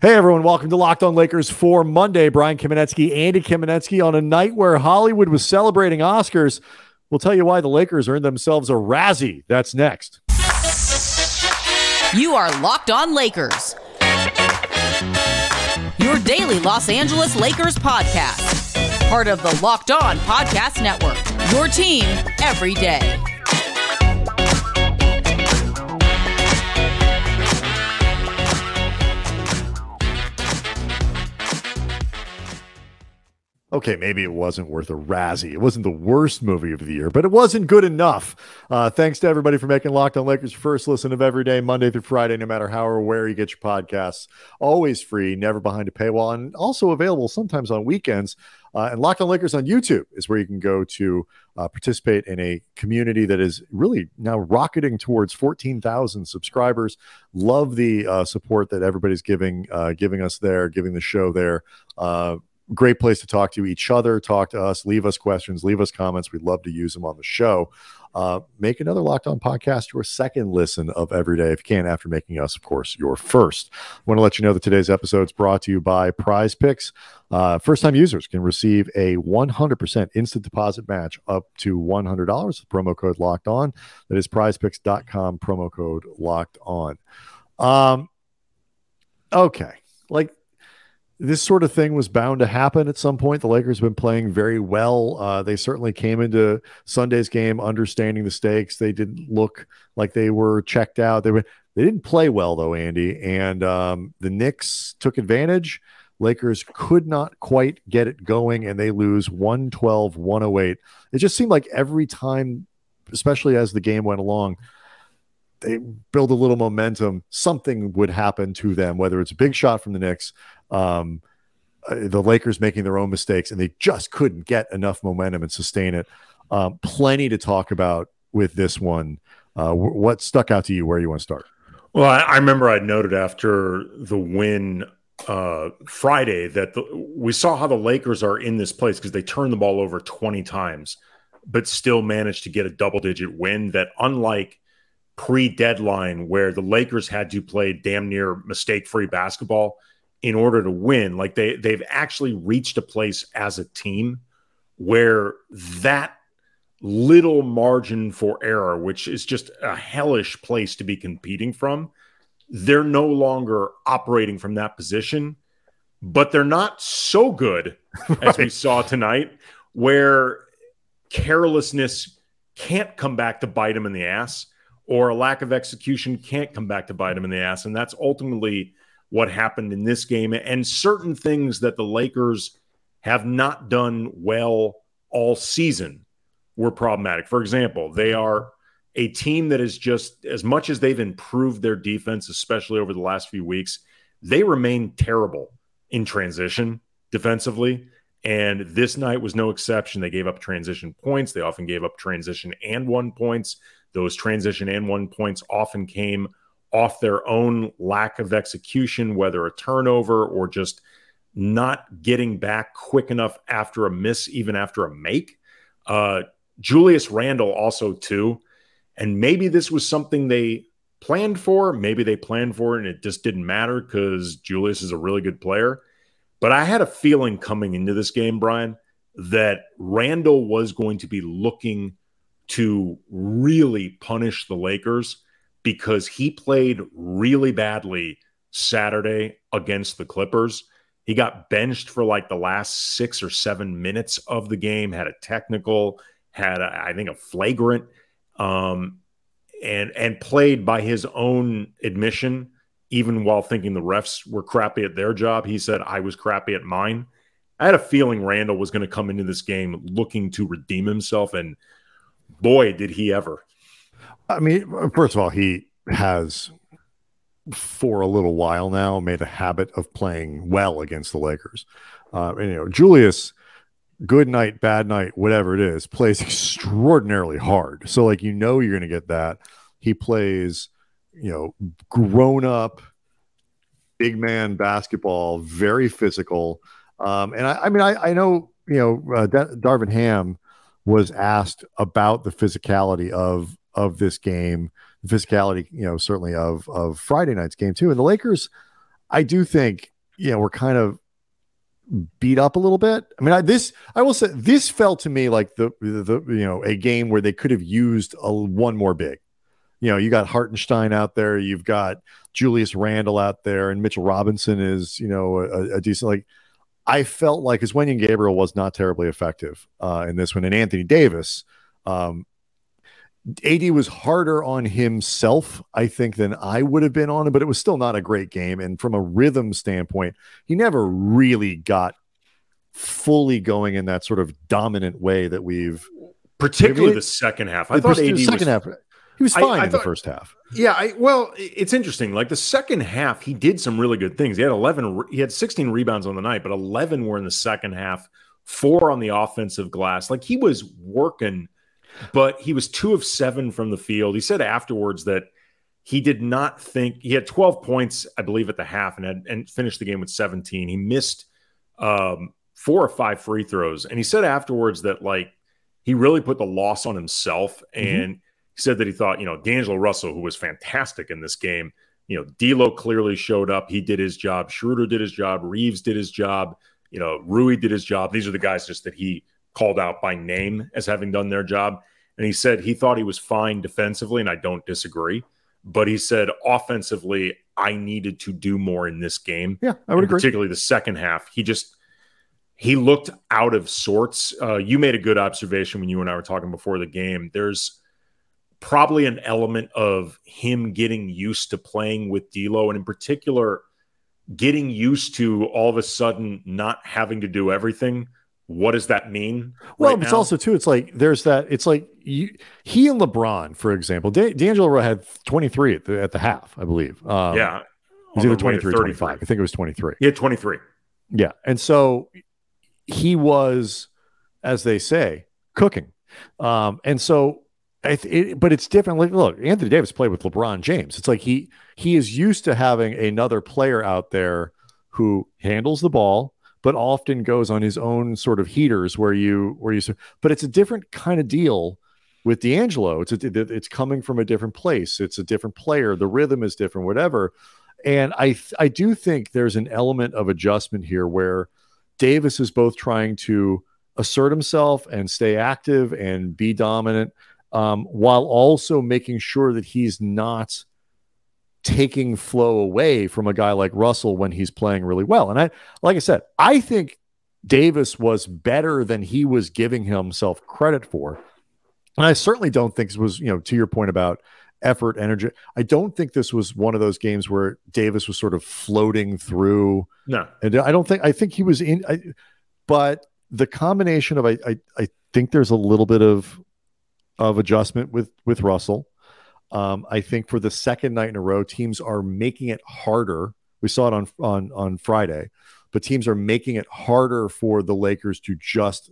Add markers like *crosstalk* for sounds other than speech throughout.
Hey everyone, welcome to Locked On Lakers for Monday. Brian Kamenetsky, Andy Kamenetsky on a night where Hollywood was celebrating Oscars. We'll tell you why the Lakers earned themselves a Razzie. That's next. You are Locked On Lakers, your daily Los Angeles Lakers podcast. Part of the Locked On Podcast Network, your team every day. Okay, maybe it wasn't worth a Razzie. It wasn't the worst movie of the year, but it wasn't good enough. Uh, thanks to everybody for making Locked On Lakers first listen of every day, Monday through Friday, no matter how or where you get your podcasts. Always free, never behind a paywall, and also available sometimes on weekends. Uh, and Locked On Lakers on YouTube is where you can go to uh, participate in a community that is really now rocketing towards 14,000 subscribers. Love the uh, support that everybody's giving uh, giving us there, giving the show there. Great place to talk to each other, talk to us, leave us questions, leave us comments. We'd love to use them on the show. Uh, make another Locked On podcast your second listen of every day if you can, after making us, of course, your first. I want to let you know that today's episode is brought to you by Prize Picks. Uh, first time users can receive a 100% instant deposit match up to $100 with promo code locked on. That is prizepicks.com, promo code locked on. Um, okay. Like this sort of thing was bound to happen at some point. The Lakers have been playing very well. Uh, they certainly came into Sunday's game understanding the stakes. They didn't look like they were checked out. They were they didn't play well though, Andy. And um, the Knicks took advantage. Lakers could not quite get it going, and they lose 112 108. It just seemed like every time, especially as the game went along, they build a little momentum, something would happen to them, whether it's a big shot from the Knicks, um, uh, the Lakers making their own mistakes, and they just couldn't get enough momentum and sustain it. Um, plenty to talk about with this one. Uh, what stuck out to you? Where you want to start? Well, I, I remember I noted after the win uh, Friday that the, we saw how the Lakers are in this place because they turned the ball over 20 times, but still managed to get a double digit win. That, unlike pre deadline, where the Lakers had to play damn near mistake free basketball in order to win, like they, they've actually reached a place as a team where that little margin for error, which is just a hellish place to be competing from, they're no longer operating from that position, but they're not so good right. *laughs* as we saw tonight, where carelessness can't come back to bite them in the ass, or a lack of execution can't come back to bite them in the ass. And that's ultimately what happened in this game, and certain things that the Lakers have not done well all season were problematic. For example, they are a team that is just as much as they've improved their defense, especially over the last few weeks, they remain terrible in transition defensively. And this night was no exception. They gave up transition points. They often gave up transition and one points. Those transition and one points often came off their own lack of execution, whether a turnover or just not getting back quick enough after a miss, even after a make. Uh, Julius Randle also too, and maybe this was something they planned for. Maybe they planned for it and it just didn't matter because Julius is a really good player. But I had a feeling coming into this game, Brian, that Randle was going to be looking to really punish the Lakers because he played really badly Saturday against the Clippers. He got benched for like the last six or seven minutes of the game, had a technical, had a, I think a flagrant, um, and and played by his own admission. Even while thinking the refs were crappy at their job, he said I was crappy at mine. I had a feeling Randle was going to come into this game looking to redeem himself, and boy, did he ever! I mean, first of all, he has for a little while now made a habit of playing well against the Lakers. Uh, and, you know, Julius, good night, bad night, whatever it is, plays *laughs* extraordinarily hard. So, like, you know, you're going to get that. He plays, you know, grown up, big man basketball, very physical. Um, and I, I mean, I, I know, you know, uh, Darvin Ham was asked about the physicality of of this game, the physicality, you know, certainly of of Friday night's game too. And the Lakers, I do think, you know, we're kind of beat up a little bit. I mean, I, this I will say this felt to me like the, the, the you know a game where they could have used a one more big. You know, you got Hartenstein out there, you've got Julius Randle out there, and Mitchell Robinson is you know a, a decent like. I felt like as Wenyen Gabriel was not terribly effective uh, in this one, and Anthony Davis. Um, AD was harder on himself, I think, than I would have been on him, but it was still not a great game. And from a rhythm standpoint, he never really got fully going in that sort of dominant way that we've particularly the second half. I thought AD the second was, half. He was fine I, I in thought, the first half. Yeah, I, well, it's interesting. Like the second half, he did some really good things. He had 11, he had 16 rebounds on the night, but 11 were in the second half, four on the offensive glass. Like he was working but he was two of seven from the field. He said afterwards that he did not think he had 12 points, I believe, at the half and had and finished the game with 17. He missed um, four or five free throws. And he said afterwards that like he really put the loss on himself. Mm-hmm. And mm-hmm. he said that he thought, you know, D'Angelo Russell, who was fantastic in this game, you know, D'Lo clearly showed up. He did his job. Schroeder did his job. Reaves did his job. You know, Rui did his job. These are the guys just that he called out by name as having done their job. And he said he thought he was fine defensively, and I don't disagree. But he said offensively, I needed to do more in this game. Yeah, I would agree. Particularly the second half. He just he looked out of sorts. Uh, you made a good observation when you and I were talking before the game. There's probably an element of him getting used to playing with D'Lo, and in particular, getting used to all of a sudden not having to do everything what does that mean? Well, right it's also too. It's like there's that. It's like you, he and LeBron, for example. D- D'Angelo had 23 at the at the half, I believe. Um, yeah, it was either 23 or 25. I think it was 23. Yeah, 23. Yeah, and so he was, as they say, cooking. Um, and so, it, but it's different. Like, look, Anthony Davis played with LeBron James. It's like he he is used to having another player out there who handles the ball but often goes on his own sort of heaters where you where you but it's a different kind of deal with D'Angelo. It's a, it's coming from a different place. It's a different player. The rhythm is different, whatever. And I I do think there's an element of adjustment here where Davis is both trying to assert himself and stay active and be dominant, um, while also making sure that he's not taking flow away from a guy like Russell when he's playing really well. And I, like I said, I think Davis was better than he was giving himself credit for. And I certainly don't think this was, you know, to your point about effort, energy. I don't think this was one of those games where Davis was sort of floating through. No, and I don't think. I think he was in. I, but the combination of I, I, I think there's a little bit of of adjustment with with Russell. Um, I think for the second night in a row, teams are making it harder. We saw it on on on Friday, but teams are making it harder for the Lakers to just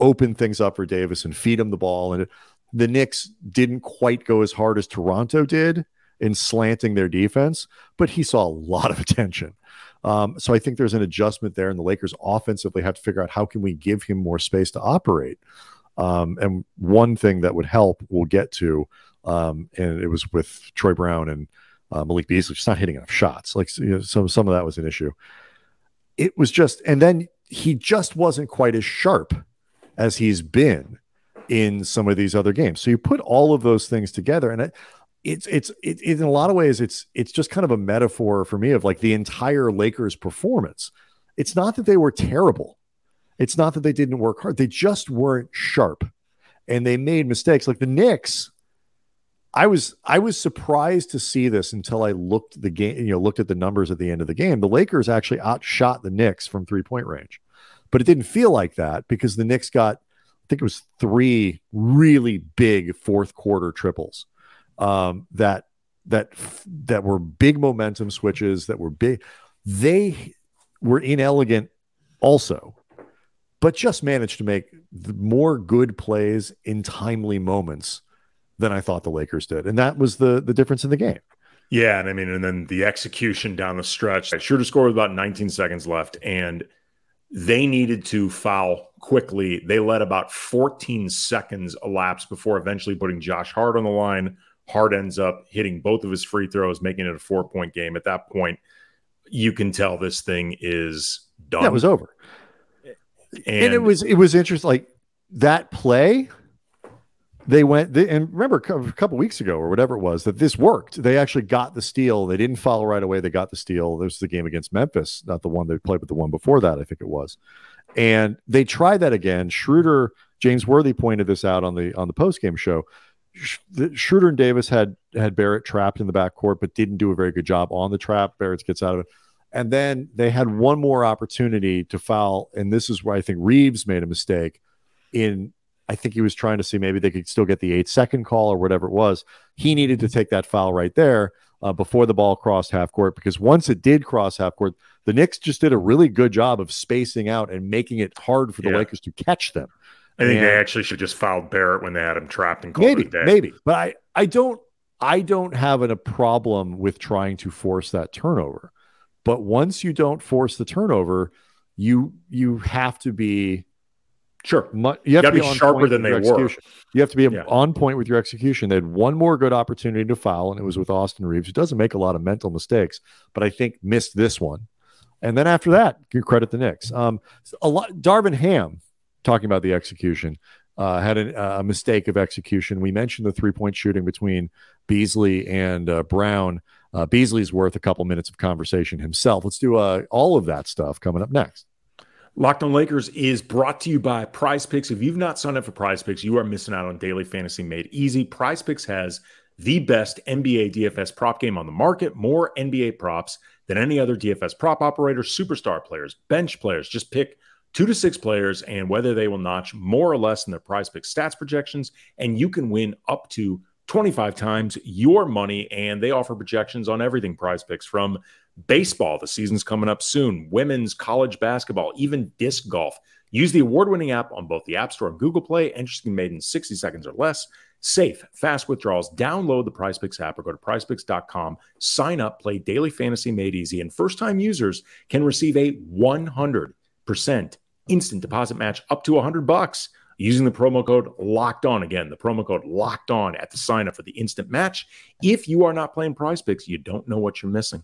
open things up for Davis and feed him the ball. And the Knicks didn't quite go as hard as Toronto did in slanting their defense, but he saw a lot of *laughs* attention. Um, so I think there's an adjustment there, and the Lakers offensively have to figure out how can we give him more space to operate. Um, and one thing that would help, we'll get to, um, and it was with Troy Brown and uh, Malik Beasley just not hitting enough shots. Like you know, some some of that was an issue. It was just, and then he just wasn't quite as sharp as he's been in some of these other games. So you put all of those things together, and it, it's it's it, in a lot of ways it's it's just kind of a metaphor for me of like the entire Lakers performance. It's not that they were terrible. It's not that they didn't work hard. They just weren't sharp, and they made mistakes. Like the Knicks I was I was surprised to see this until I looked the game, you know, looked at the numbers at the end of the game. The Lakers actually outshot the Knicks from three point range, but it didn't feel like that because the Knicks got, I think it was three really big fourth quarter triples um, that that that were big momentum switches that were big. They were inelegant also, but just managed to make more good plays in timely moments than I thought the Lakers did, and that was the the difference in the game. Yeah, and I mean, and then the execution down the stretch. Shooter score with about 19 seconds left, and they needed to foul quickly. They let about 14 seconds elapse before eventually putting Josh Hart on the line. Hart ends up hitting both of his free throws, making it a four point game. At that point, you can tell this thing is done. That was over. And, and, it was it was interesting. Like that play, they went they, and remember a couple weeks ago or whatever it was that this worked. They actually got the steal. They didn't follow right away. They got the steal. This was the game against Memphis, not the one they played, but the one before that, I think it was. And they tried that again. Schroeder, James Worthy pointed this out on the on the post game show. Schroeder and Davis had had Barrett trapped in the backcourt, but didn't do a very good job on the trap. Barrett gets out of it. And then they had one more opportunity to foul. And this is where I think Reaves made a mistake in I think he was trying to see maybe they could still get the eight second call or whatever it was. He needed to take that foul right there uh, before the ball crossed half court because once it did cross half court, the Knicks just did a really good job of spacing out and making it hard for the yeah. Lakers to catch them. I think and they actually should just fouled Barrett when they had him trapped and maybe, maybe, but I, I don't, I don't have a problem with trying to force that turnover. But once you don't force the turnover, you you have to be Sure. you have you to be, be sharper than they were. You have to be yeah. on point with your execution. They had one more good opportunity to foul, and it was with Austin Reaves, who doesn't make a lot of mental mistakes, but I think missed this one. And then after that, you credit the Knicks. Um, a lot. Darvin Ham, talking about the execution, uh, had a, a, mistake of execution. We mentioned the three point shooting between Beasley and uh, Brown. Uh, Beasley's worth a couple minutes of conversation himself. Let's do uh, all of that stuff coming up next. Locked on Lakers is brought to you by Prize Picks. If you've not signed up for Prize Picks, you are missing out on daily fantasy made easy. Prize Picks has the best NBA DFS prop game on the market, more NBA props than any other DFS prop operator, superstar players, bench players. Just pick two to six players and whether they will notch more or less in their Prize Picks stats projections, and you can win up to 25 times your money. And they offer projections on everything Prize Picks from baseball. The season's coming up soon. Women's college basketball, even disc golf. Use the award winning app on both the App Store and Google Play. Be made in 60 seconds or less. Safe, fast withdrawals. Download the PrizePicks app or go to prizepicks.com. Sign up, play daily fantasy made easy, and first time users can receive a 100% instant deposit match up to 100 bucks using the promo code locked on again the promo code locked on at the sign up for the instant match if you are not playing prize picks you don't know what you're missing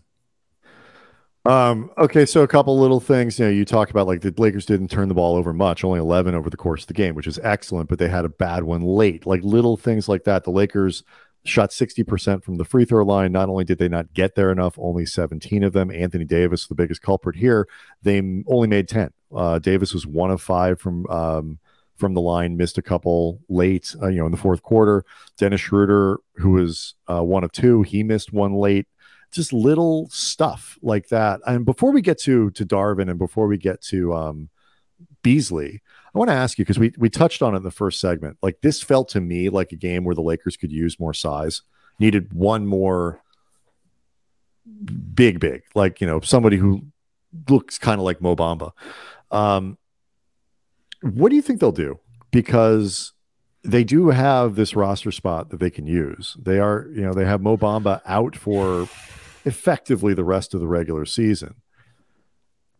um, okay, so a couple little things. You know, you talk about like the Lakers didn't turn the ball over much, only 11 over the course of the game, which is excellent, but they had a bad one late. Like little things like that. The Lakers shot 60% from the free throw line. Not only did they not get there enough, only 17 of them. Anthony Davis, the biggest culprit here, they only made 10. Uh, Davis was one of five from um, from the line, missed a couple late, uh, you know, in the fourth quarter. Dennis Schroeder, who was uh, one of two, he missed one late just little stuff like that. And before we get to to Darvin and before we get to um, Beasley, I want to ask you because we we touched on it in the first segment. Like this felt to me like a game where the Lakers could use more size, needed one more big, big, like you know somebody who looks kind of like Mo Bamba. Um, what do you think they'll do? Because they do have this roster spot that they can use. They are, you know, they have Mo Bamba out for effectively the rest of the regular season.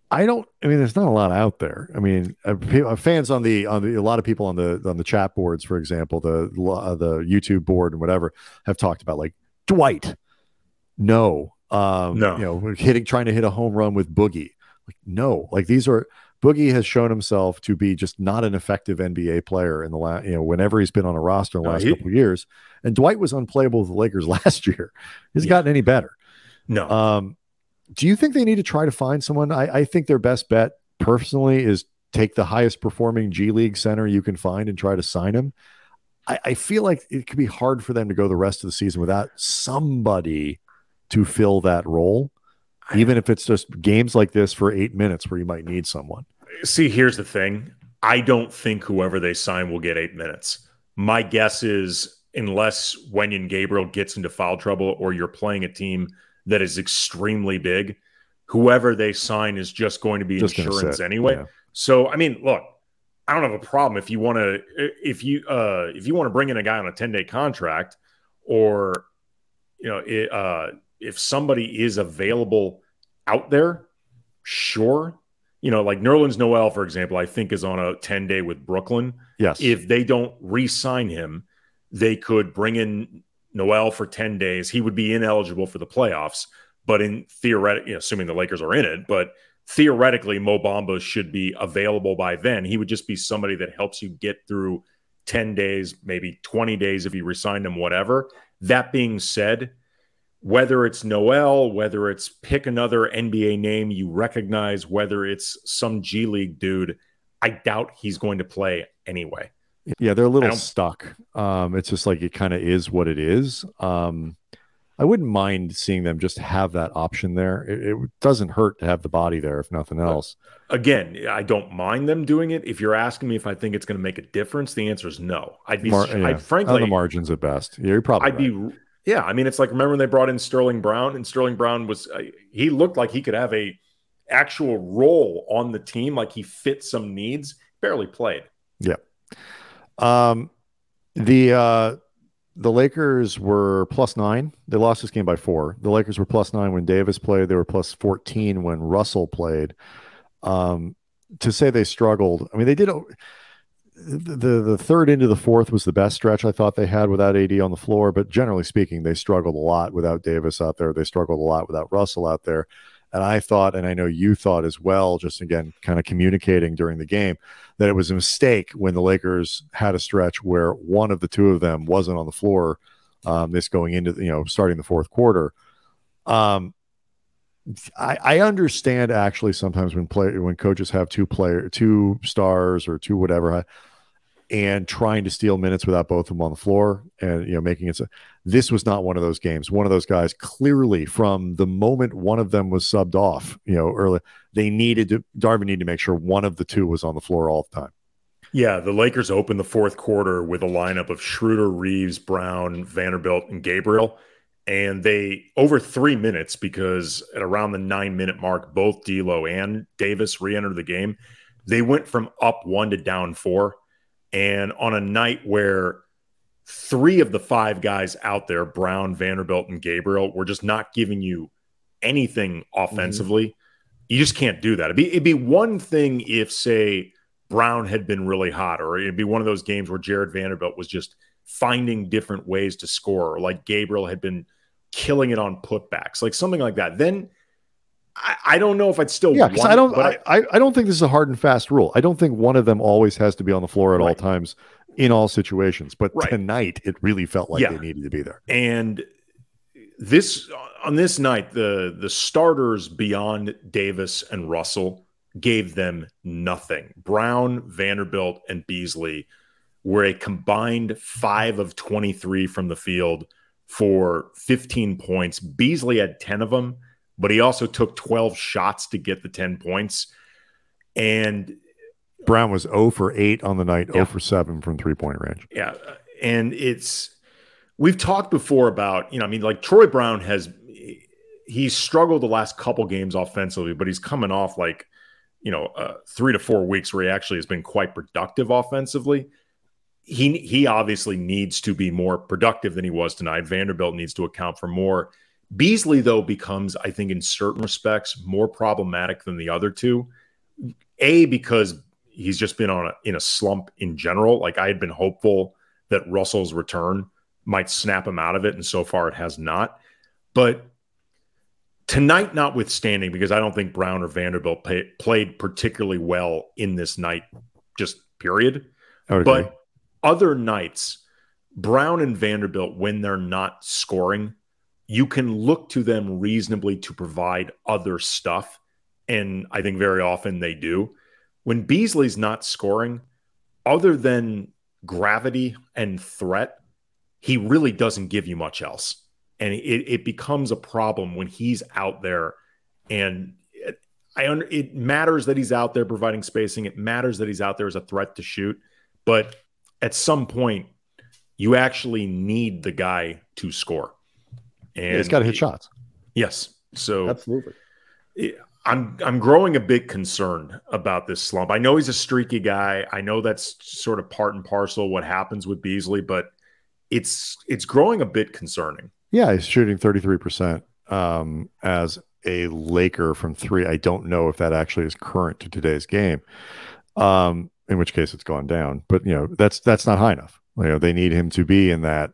I don't. I mean, there's not a lot out there. I mean, uh, uh, fans on the on the a lot of people on the on the chat boards, for example, the uh, the YouTube board and whatever, have talked about like Dwight. No, um, no, you know, hitting trying to hit a home run with Boogie. Like no, like these are Boogie has shown himself to be just not an effective NBA player in the last, you know, whenever he's been on a roster in the last he, couple of years. And Dwight was unplayable with the Lakers *laughs* last year. He's yeah. gotten any better. No. Um, do you think they need to try to find someone? I, I think their best bet personally is take the highest performing G League center you can find and try to sign him. I, I feel like it could be hard for them to go the rest of the season without somebody to fill that role, even if it's just games like this for eight minutes where you might need someone. See, here's the thing. I don't think whoever they sign will get eight minutes. My guess is unless Wenyen Gabriel gets into foul trouble or you're playing a team that is extremely big, whoever they sign is just going to be just insurance anyway. Yeah. So, I mean, look, I don't have a problem if you want to if you uh if you want to bring in a guy on a 10-day contract or you know, it, uh if somebody is available out there, sure. You know, like Nerlens Noel, for example, I think is on a 10 day with Brooklyn. Yes. If they don't re sign him, they could bring in Noel for 10 days. He would be ineligible for the playoffs. But in theoretic, you know, assuming the Lakers are in it, but theoretically, Mo Bamba should be available by then. He would just be somebody that helps you get through 10 days, maybe 20 days if you resign him, whatever. That being said, whether it's Noel, whether it's pick another NBA name you recognize, whether it's some G League dude, I doubt he's going to play anyway. Yeah, they're a little stuck. Um, it's just like it kind of is what it is. Um, I wouldn't mind seeing them just have that option there. It, it, doesn't hurt to have the body there, if nothing else. Again, I don't mind them doing it. If you're asking me if I think it's going to make a difference, the answer is no. I'd be, Mar- yeah. I'd, frankly, on the margins at best. Yeah, you're probably. I'd right. be yeah, I mean, it's like remember when they brought in Sterling Brown, and Sterling Brown was uh, he looked like he could have a actual role on the team, like he fit some needs. Barely played. Yeah. Um, the uh, the Lakers were plus nine. They lost this game by four. The Lakers were plus nine when Davis played. They were plus fourteen when Russell played. Um, to say they struggled, I mean, they did the the third into the fourth was the best stretch I thought they had without AD on the floor. But generally speaking, they struggled a lot without Davis out there. They struggled a lot without Russell out there. And I thought, and I know you thought as well, just again, kind of communicating during the game, that it was a mistake when the Lakers had a stretch where one of the two of them wasn't on the floor. Um, this going into you know starting the fourth quarter. Um, I, I understand actually sometimes when play when coaches have two player two stars or two whatever and trying to steal minutes without both of them on the floor and you know making it so this was not one of those games. One of those guys clearly from the moment one of them was subbed off you know early they needed to darvin needed to make sure one of the two was on the floor all the time. Yeah the lakers opened the fourth quarter with a lineup of schroeder Reaves, brown vanderbilt and gabriel. And they over three minutes because at around the nine minute mark both D'Lo and davis re-entered the game they went from up one to down four and on a night where three of the five guys out there, Brown, Vanderbilt, and Gabriel, were just not giving you anything offensively, mm-hmm. you just can't do that. It'd be, it'd be one thing if, say, Brown had been really hot, or it'd be one of those games where Jared Vanderbilt was just finding different ways to score, or like Gabriel had been killing it on putbacks, like something like that. Then I, I don't know if I'd still yeah because I don't I, I, I don't think this is a hard and fast rule. I don't think one of them always has to be on the floor at right. all times in all situations. But right. tonight it really felt like yeah. they needed to be there. And this on this night, the the starters beyond Davis and Russell gave them nothing. Brown, Vanderbilt, and Beasley were a combined five of 23 from the field for 15 points. Beasley had 10 of them but he also took 12 shots to get the 10 points. And Brown was 0 for 8 on the night, yeah. 0 for 7 from three point range. Yeah. And it's, we've talked before about, you know, I mean, like Troy Brown has, he's struggled the last couple games offensively, but he's coming off like, you know, uh, three to four weeks where he actually has been quite productive offensively. He he obviously needs to be more productive than he was tonight. Vanderbilt needs to account for more Beasley, though, becomes, I think, in certain respects, more problematic than the other two. A, because he's just been on a, in a slump in general. Like I had been hopeful that Russell's return might snap him out of it, and so far it has not. But tonight, notwithstanding, because I don't think Brown or Vanderbilt pay, played particularly well in this night, just period. But other nights, Brown and Vanderbilt, when they're not scoring, you can look to them reasonably to provide other stuff. And I think very often they do. When Beasley's not scoring, other than gravity and threat, he really doesn't give you much else. And it, it becomes a problem when he's out there. And it, I under, it matters that he's out there providing spacing. It matters that he's out there as a threat to shoot. But at some point, you actually need the guy to score. And Yeah, he's got to hit shots. Yes. So Absolutely. I'm I'm growing a bit concerned about this slump. I know he's a streaky guy. I know that's sort of part and parcel what happens with Beasley, but it's it's growing a bit concerning. Yeah, he's shooting 33% um, as a Laker from three. I don't know if that actually is current to today's game. Um, in which case it's gone down. But you know, that's that's not high enough. You know, they need him to be in that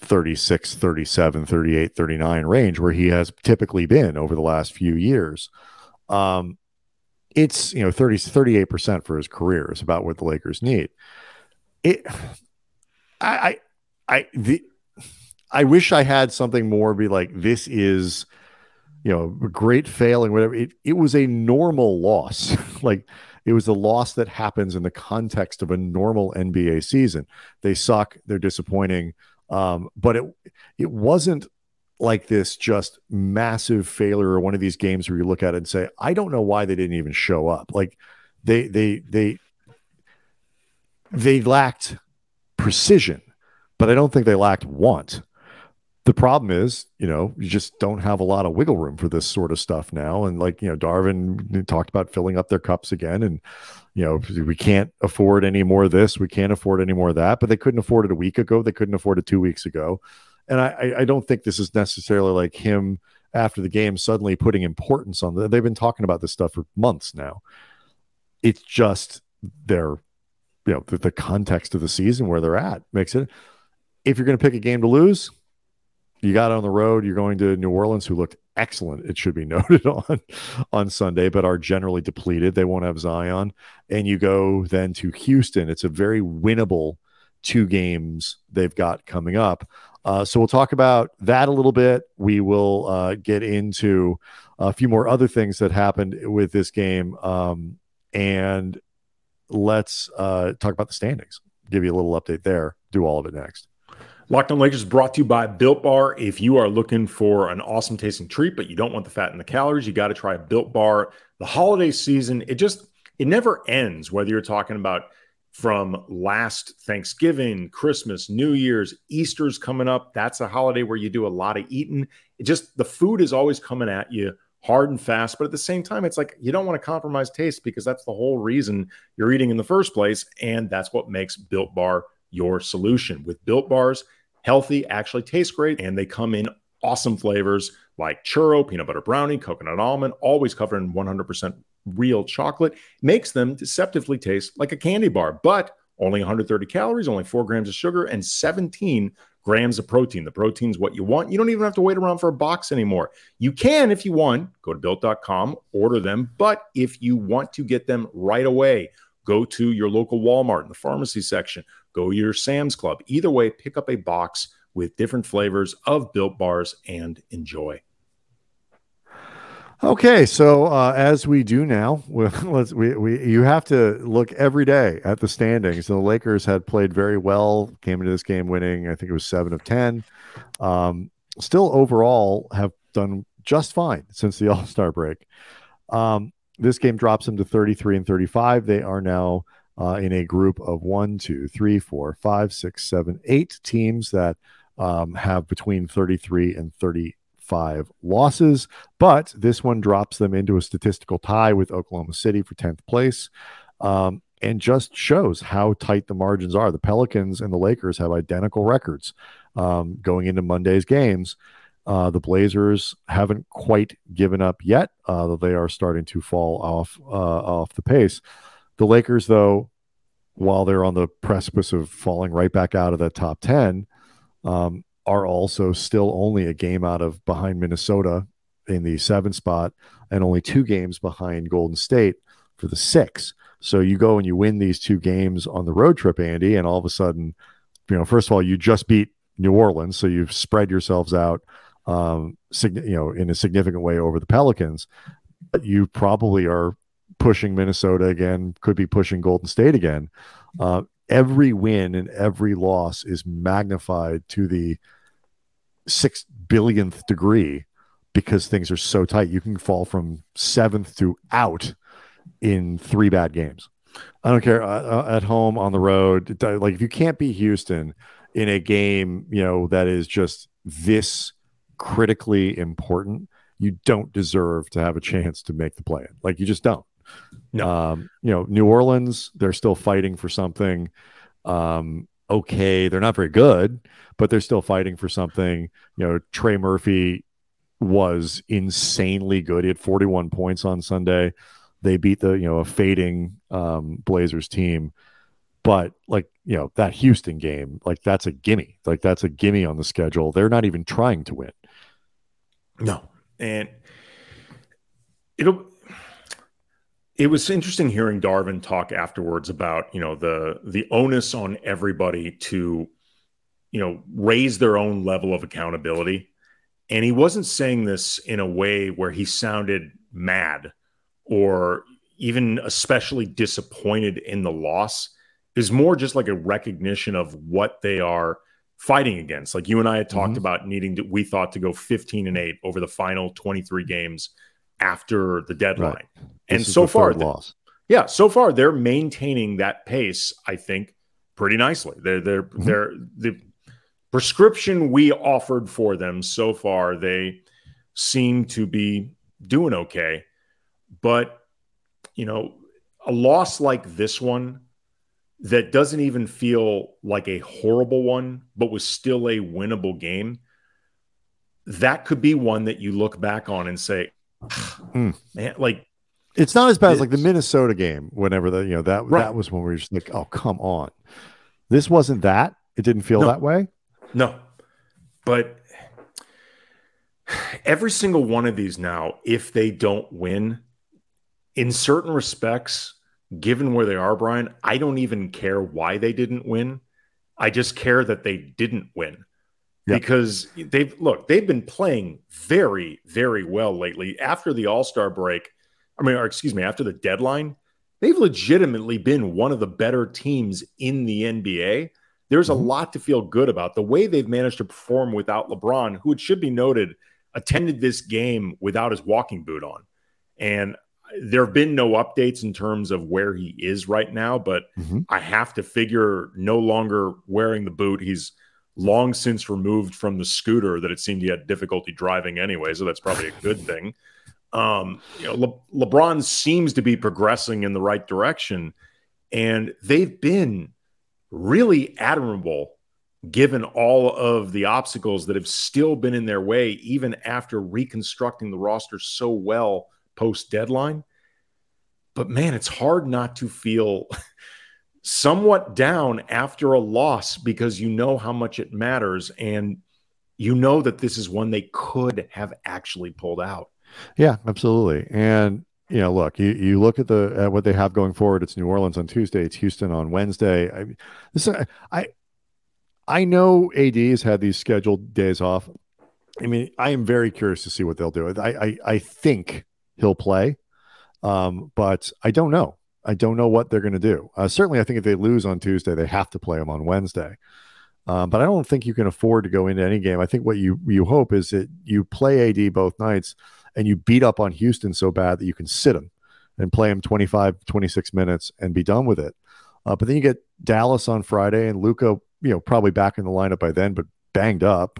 36, 37, 38, 39 range where he has typically been over the last few years. Um, it's you know 30 38% for his career is about what the Lakers need. It I I I the I wish I had something more be like this is you know a great failing whatever. It, it was a normal loss. *laughs* Like it was a loss that happens in the context of a normal NBA season. They suck. They're disappointing um, but it it wasn't like this just massive failure or one of these games where you look at it and say I don't know why they didn't even show up. Like they they they they lacked precision but I don't think they lacked want the problem is, you know, you just don't have a lot of wiggle room for this sort of stuff now. And like, you know, Darvin talked about filling up their cups again. And, you know, we can't afford any more of this. We can't afford any more of that. But they couldn't afford it a week ago. They couldn't afford it two weeks ago. And I, I don't think this is necessarily like him after the game suddenly putting importance on the, they've been talking about this stuff for months now. It's just their, you know, the, the context of the season where they're at makes it. If you're going to pick a game to lose, you got on the road. You're going to New Orleans, who looked excellent. It should be *laughs* noted on on Sunday, but are generally depleted. They won't have Zion, and you go then to Houston. It's a very winnable two games they've got coming up. Uh, so we'll talk about that a little bit. We will uh, get into a few more other things that happened with this game, um, and let's uh, talk about the standings. Give you a little update there. Do all of it next. Locked on Lakers is brought to you by Built Bar. If you are looking for an awesome tasting treat, but you don't want the fat and the calories, you got to try Built Bar. The holiday season, it just it never ends. Whether you're talking about from last Thanksgiving, Christmas, New Year's, Easter's coming up. That's a holiday where you do a lot of eating. It just the food is always coming at you hard and fast, but at the same time, it's like you don't want to compromise taste because that's the whole reason you're eating in the first place, and that's what makes Built Bar your solution. With Built Bars healthy, actually taste great, and they come in awesome flavors like churro, peanut butter brownie, coconut almond, always covered in 100% real chocolate. Makes them deceptively taste like a candy bar, but only 130 calories, only four grams of sugar, and 17 grams of protein. The protein's what you want. You don't even have to wait around for a box anymore. You can, if you want, go to built.com, order them. But if you want to get them right away, go to your local Walmart in the pharmacy section go to your Sam's Club. Either way, pick up a box with different flavors of built bars and enjoy. Okay, so uh, as we do now, *laughs* let's we, we you have to look every day at the standings. The Lakers had played very well, came into this game winning. I think it was seven of ten. Um, still overall have done just fine since the *laughs* All Star break. Um, this game drops them to thirty three and thirty five. They are now uh, in a group of one, two, three, four, five, six, seven, eight teams that um, have between 33 and 35 losses. But this one drops them into a statistical tie with Oklahoma City for 10th place. Um, and just shows how tight the margins are. The Pelicans and the Lakers have identical records um, going into Monday's games. Uh, the Blazers haven't quite given up yet, uh, though they are starting to fall off uh, off the pace. The Lakers, though, while they're on the precipice of falling right back out of the top 10, um, are also still only a game out of behind Minnesota in the seven spot and only two games behind Golden State for the six. So you go and you win these two games on the road trip, Andy, and all of a sudden, you know, first of all, you just beat New Orleans, so you've spread yourselves out, um, sig- you know, in a significant way over the Pelicans. But you probably are pushing Minnesota again, could be pushing Golden State again. Uh, every win and every loss is magnified to the six billionth degree because things are so tight. You can fall from seventh to out in three bad games. I don't care uh, uh at home, on the road. Like if you can't beat Houston, in a game, you know, that is just this critically important, you don't deserve to have a chance to make the play. Like you just don't. No. Um, you know, New Orleans, they're still fighting for something. Um, okay, they're not very good, but they're still fighting for something. You know, Trey Murphy was insanely good. He had 41 points on Sunday. They beat the, you know, a fading um, Blazers team. But like, you know, that Houston game, like that's a gimme. Like that's a gimme on the schedule. They're not even trying to win. No. And it'll it was interesting hearing Darvin talk afterwards about, you know, the the onus on everybody to, you know, raise their own level of accountability. And he wasn't saying this in a way where he sounded mad or even especially disappointed in the loss is more just like a recognition of what they are fighting against. Like you and I had talked mm-hmm. about needing to, we thought to go 15 and 8 over the final 23 games after the deadline. Right. And so far, loss. yeah, so far they're maintaining that pace, I think, pretty nicely. They're, they're, mm-hmm. they're, the prescription we offered for them so far, they seem to be doing okay. But, you know, a loss like this one, that doesn't even feel like a horrible one, but was still a winnable game, that could be one that you look back on and say, *sighs* mm. man, like it's not as bad as like the Minnesota game. Whenever the you know that right. that was when we were just like, oh come on, this wasn't that. It didn't feel no. that way. No, but every single one of these now, if they don't win, in certain respects, given where they are, Brian, I don't even care why they didn't win. I just care that they didn't win yep. because they've look, they've been playing very, very well lately. After the All Star break, I mean, or excuse me, after the deadline, they've legitimately been one of the better teams in the NBA. There's mm-hmm. a lot to feel good about the way they've managed to perform without LeBron, who it should be noted attended this game without his walking boot on. And there have been no updates in terms of where he is right now, but mm-hmm. I have to figure no longer wearing the boot. He's long since removed from the scooter that it seemed he had difficulty driving anyway, so that's probably a good *laughs* thing. Um, you know, Le- LeBron seems to be progressing in the right direction, and they've been really admirable given all of the obstacles that have still been in their way, even after reconstructing the roster so well post deadline. But man, it's hard not to feel *laughs* somewhat down after a loss because you know how much it matters and you know that this is one they could have actually pulled out. Yeah, absolutely. And you know, look, you, you look at the at what they have going forward. It's New Orleans on Tuesday. It's Houston on Wednesday. I, this, I I know AD has had these scheduled days off. I mean, I am very curious to see what they'll do. I I, I think he'll play, um, but I don't know. I don't know what they're going to do. Uh, certainly, I think if they lose on Tuesday, they have to play them on Wednesday. Um, but I don't think you can afford to go into any game. I think what you you hope is that you play AD both nights and you beat up on Houston so bad that you can sit him and play him 25, 26 minutes and be done with it. Uh, but then you get Dallas on Friday and Luka, you know, probably back in the lineup by then, but banged up.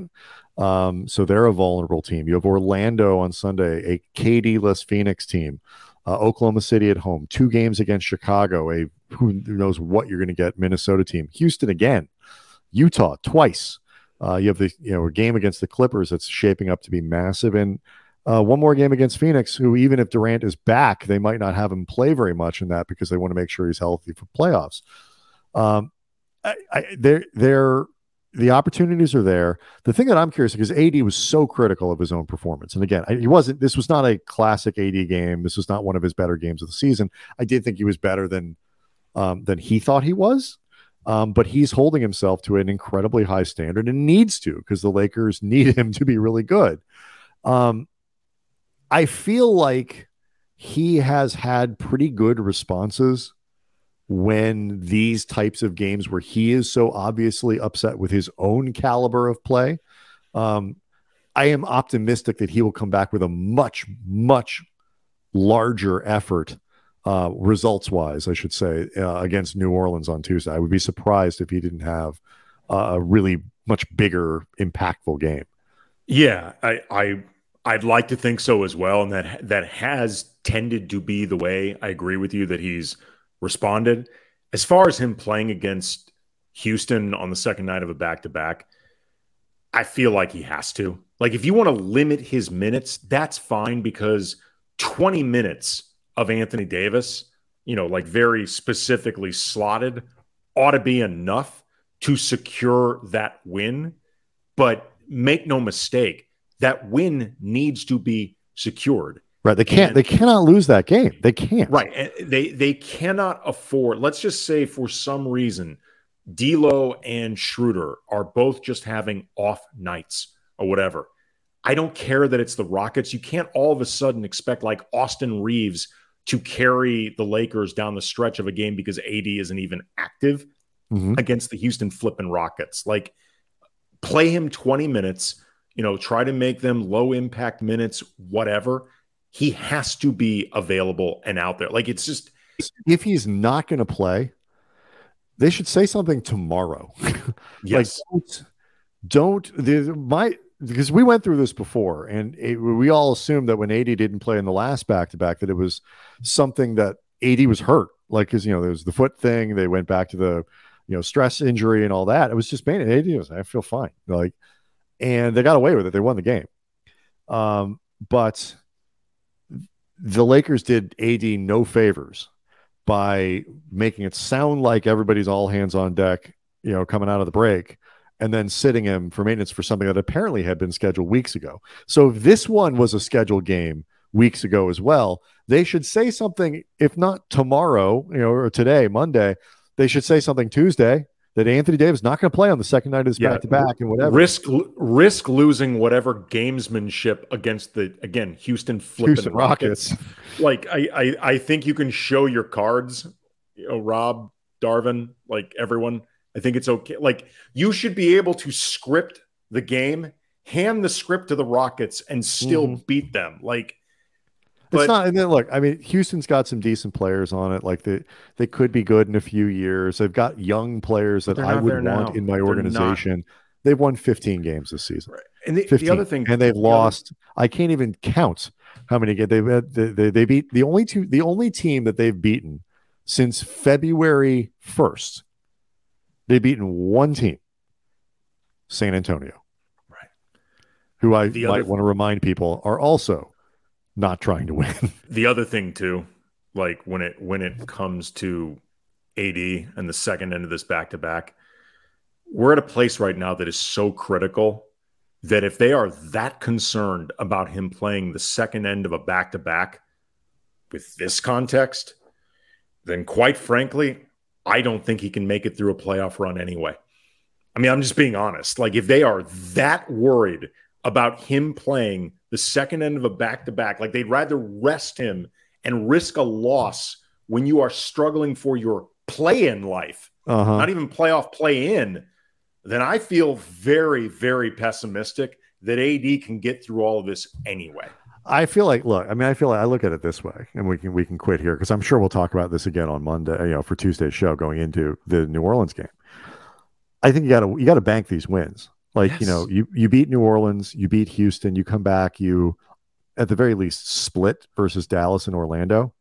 Um, so they're a vulnerable team. You have Orlando on Sunday, a KD-less Phoenix team. Uh, Oklahoma City at home, two games against Chicago, a who knows what you're going to get Minnesota team. Houston again, Utah twice. Uh, you have the you know a game against the Clippers that's shaping up to be massive, and uh, one more game against Phoenix, who even if Durant is back, they might not have him play very much in that because they want to make sure he's healthy for playoffs. Um, I, I, they're they're the opportunities are there. The thing that I'm curious because AD was so critical of his own performance, and again, he wasn't. This was not a classic AD game. This was not one of his better games of the season. I did think he was better than um, than he thought he was, um, but he's holding himself to an incredibly high standard and needs to because the Lakers *laughs* need him to be really good. Um, I feel like he has had pretty good responses when these types of games where he is so obviously upset with his own caliber of play. Um, I am optimistic that he will come back with a much, much larger effort, uh, results wise, I should say, uh, against New Orleans on Tuesday. I would be surprised if he didn't have a really much bigger, impactful game. Yeah, I, I I'd like to think so as well, and that that has tended to be the way. I agree with you that he's responded. As far as him playing against Houston on the second night of a back to back, I feel like he has to. Like, if you want to limit his minutes, that's fine because 20 minutes of Anthony Davis, you know, like very specifically slotted, ought to be enough to secure that win. But make no mistake, that win needs to be secured. Right. They can't. And, they cannot lose that game. They can't. Right. They they cannot afford. Let's just say for some reason, D'Lo and Schroeder are both just having off nights or whatever. I don't care that it's the Rockets. You can't all of a sudden expect like Austin Reaves to carry the Lakers down the stretch of a game because AD isn't even active mm-hmm. against the Houston flipping Rockets. Like, play him 20 minutes, you know, try to make them low impact minutes, whatever. He has to be available and out there. Like, it's just. If he's not going to play, they should say something tomorrow. *laughs* yes. like, don't, don't my because we went through this before and it, we all assumed that when AD didn't play in the last back to back that it was something that AD was hurt like because you know there was the foot thing they went back to the you know stress injury and all that it was just pain AD was I feel fine like and they got away with it they won the game um but the Lakers did AD no favors by making it sound like everybody's all hands on deck you know coming out of the break and then sitting him for maintenance for something that apparently had been scheduled weeks ago. So if this one was a scheduled game weeks ago as well, they should say something, if not tomorrow, you know, or today, Monday, they should say something Tuesday that Anthony Davis not going to play on the second night of his back to back and whatever. Risk risk losing whatever gamesmanship against the again Houston flipping Houston Rockets. Rockets. like I, I I think you can show your cards, you know, Rob Darvin, like everyone I think it's okay. Like you should be able to script the game, hand the script to the Rockets, and still mm-hmm. beat them. Like but, it's not. And then look, I mean, Houston's got some decent players on it. Like they they could be good in a few years. They've got young players that I would want now. in my they're organization. Not. They've won 15 games this season. Right. And the, the, other thing, and they've the lost. Other... I can't even count how many games they've had. They, they, they beat the only two, the only team that they've beaten since February 1st They've beaten one team, San Antonio. Right. Who I the might want to remind people are also not trying to win. *laughs* The other thing too, like when it when it comes to AD and the second end of this back to back, we're at a place right now that is so critical that if they are that concerned about him playing the second end of a back to back with this context, then quite frankly, I don't think he can make it through a playoff run anyway. I mean, I'm just being honest. Like, if they are that worried about him playing the second end of a back to back, like they'd rather rest him and risk a loss when you are struggling for your play in life, uh-huh. not even playoff play in, then I feel very, very pessimistic that AD can get through all of this anyway. I feel like look, I mean, I feel like I look at it this way, and we can we can quit here because I'm sure we'll talk about this again on Monday, you know, for Tuesday's show going into the New Orleans game. I think you gotta you gotta bank these wins. Like, yes. you know, you you beat New Orleans, you beat Houston, you come back, you at the very least split versus Dallas and Orlando.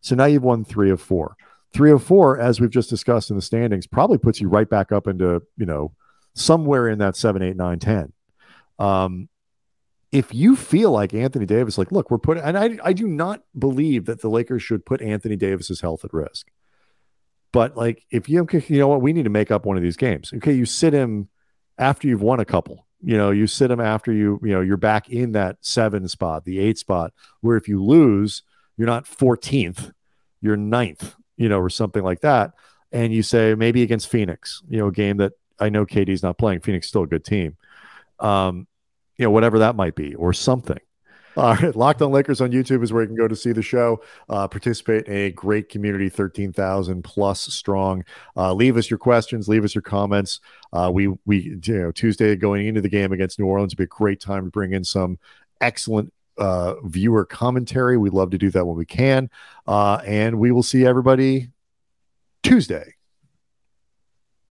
So now you've won three of four. Three of four, as we've just discussed in the standings, probably puts you right back up into, you know, somewhere in that seven, eight, nine, ten. Um, if you feel like Anthony Davis, like, look, we're putting, and I, I do not believe that the Lakers should put Anthony Davis's health at risk. But like, if you, you know what, we need to make up one of these games. Okay, you sit him after you've won a couple. You know, you sit them after you, you know, you're back in that seven spot, the eight spot, where if you lose, you're not 14th, you're ninth, you know, or something like that. And you say maybe against Phoenix, you know, a game that I know KD's not playing. Phoenix still a good team. Um, you know, whatever that might be or something. All right, *laughs* Locked on Lakers on YouTube is where you can go to see the show, uh, participate in a great community, 13,000 plus strong. Uh, leave us your questions, leave us your comments. Uh, we, we, you know, Tuesday going into the game against New Orleans would be a great time to bring in some excellent uh, viewer commentary. We love to do that when we can. Uh, and we will see everybody Tuesday.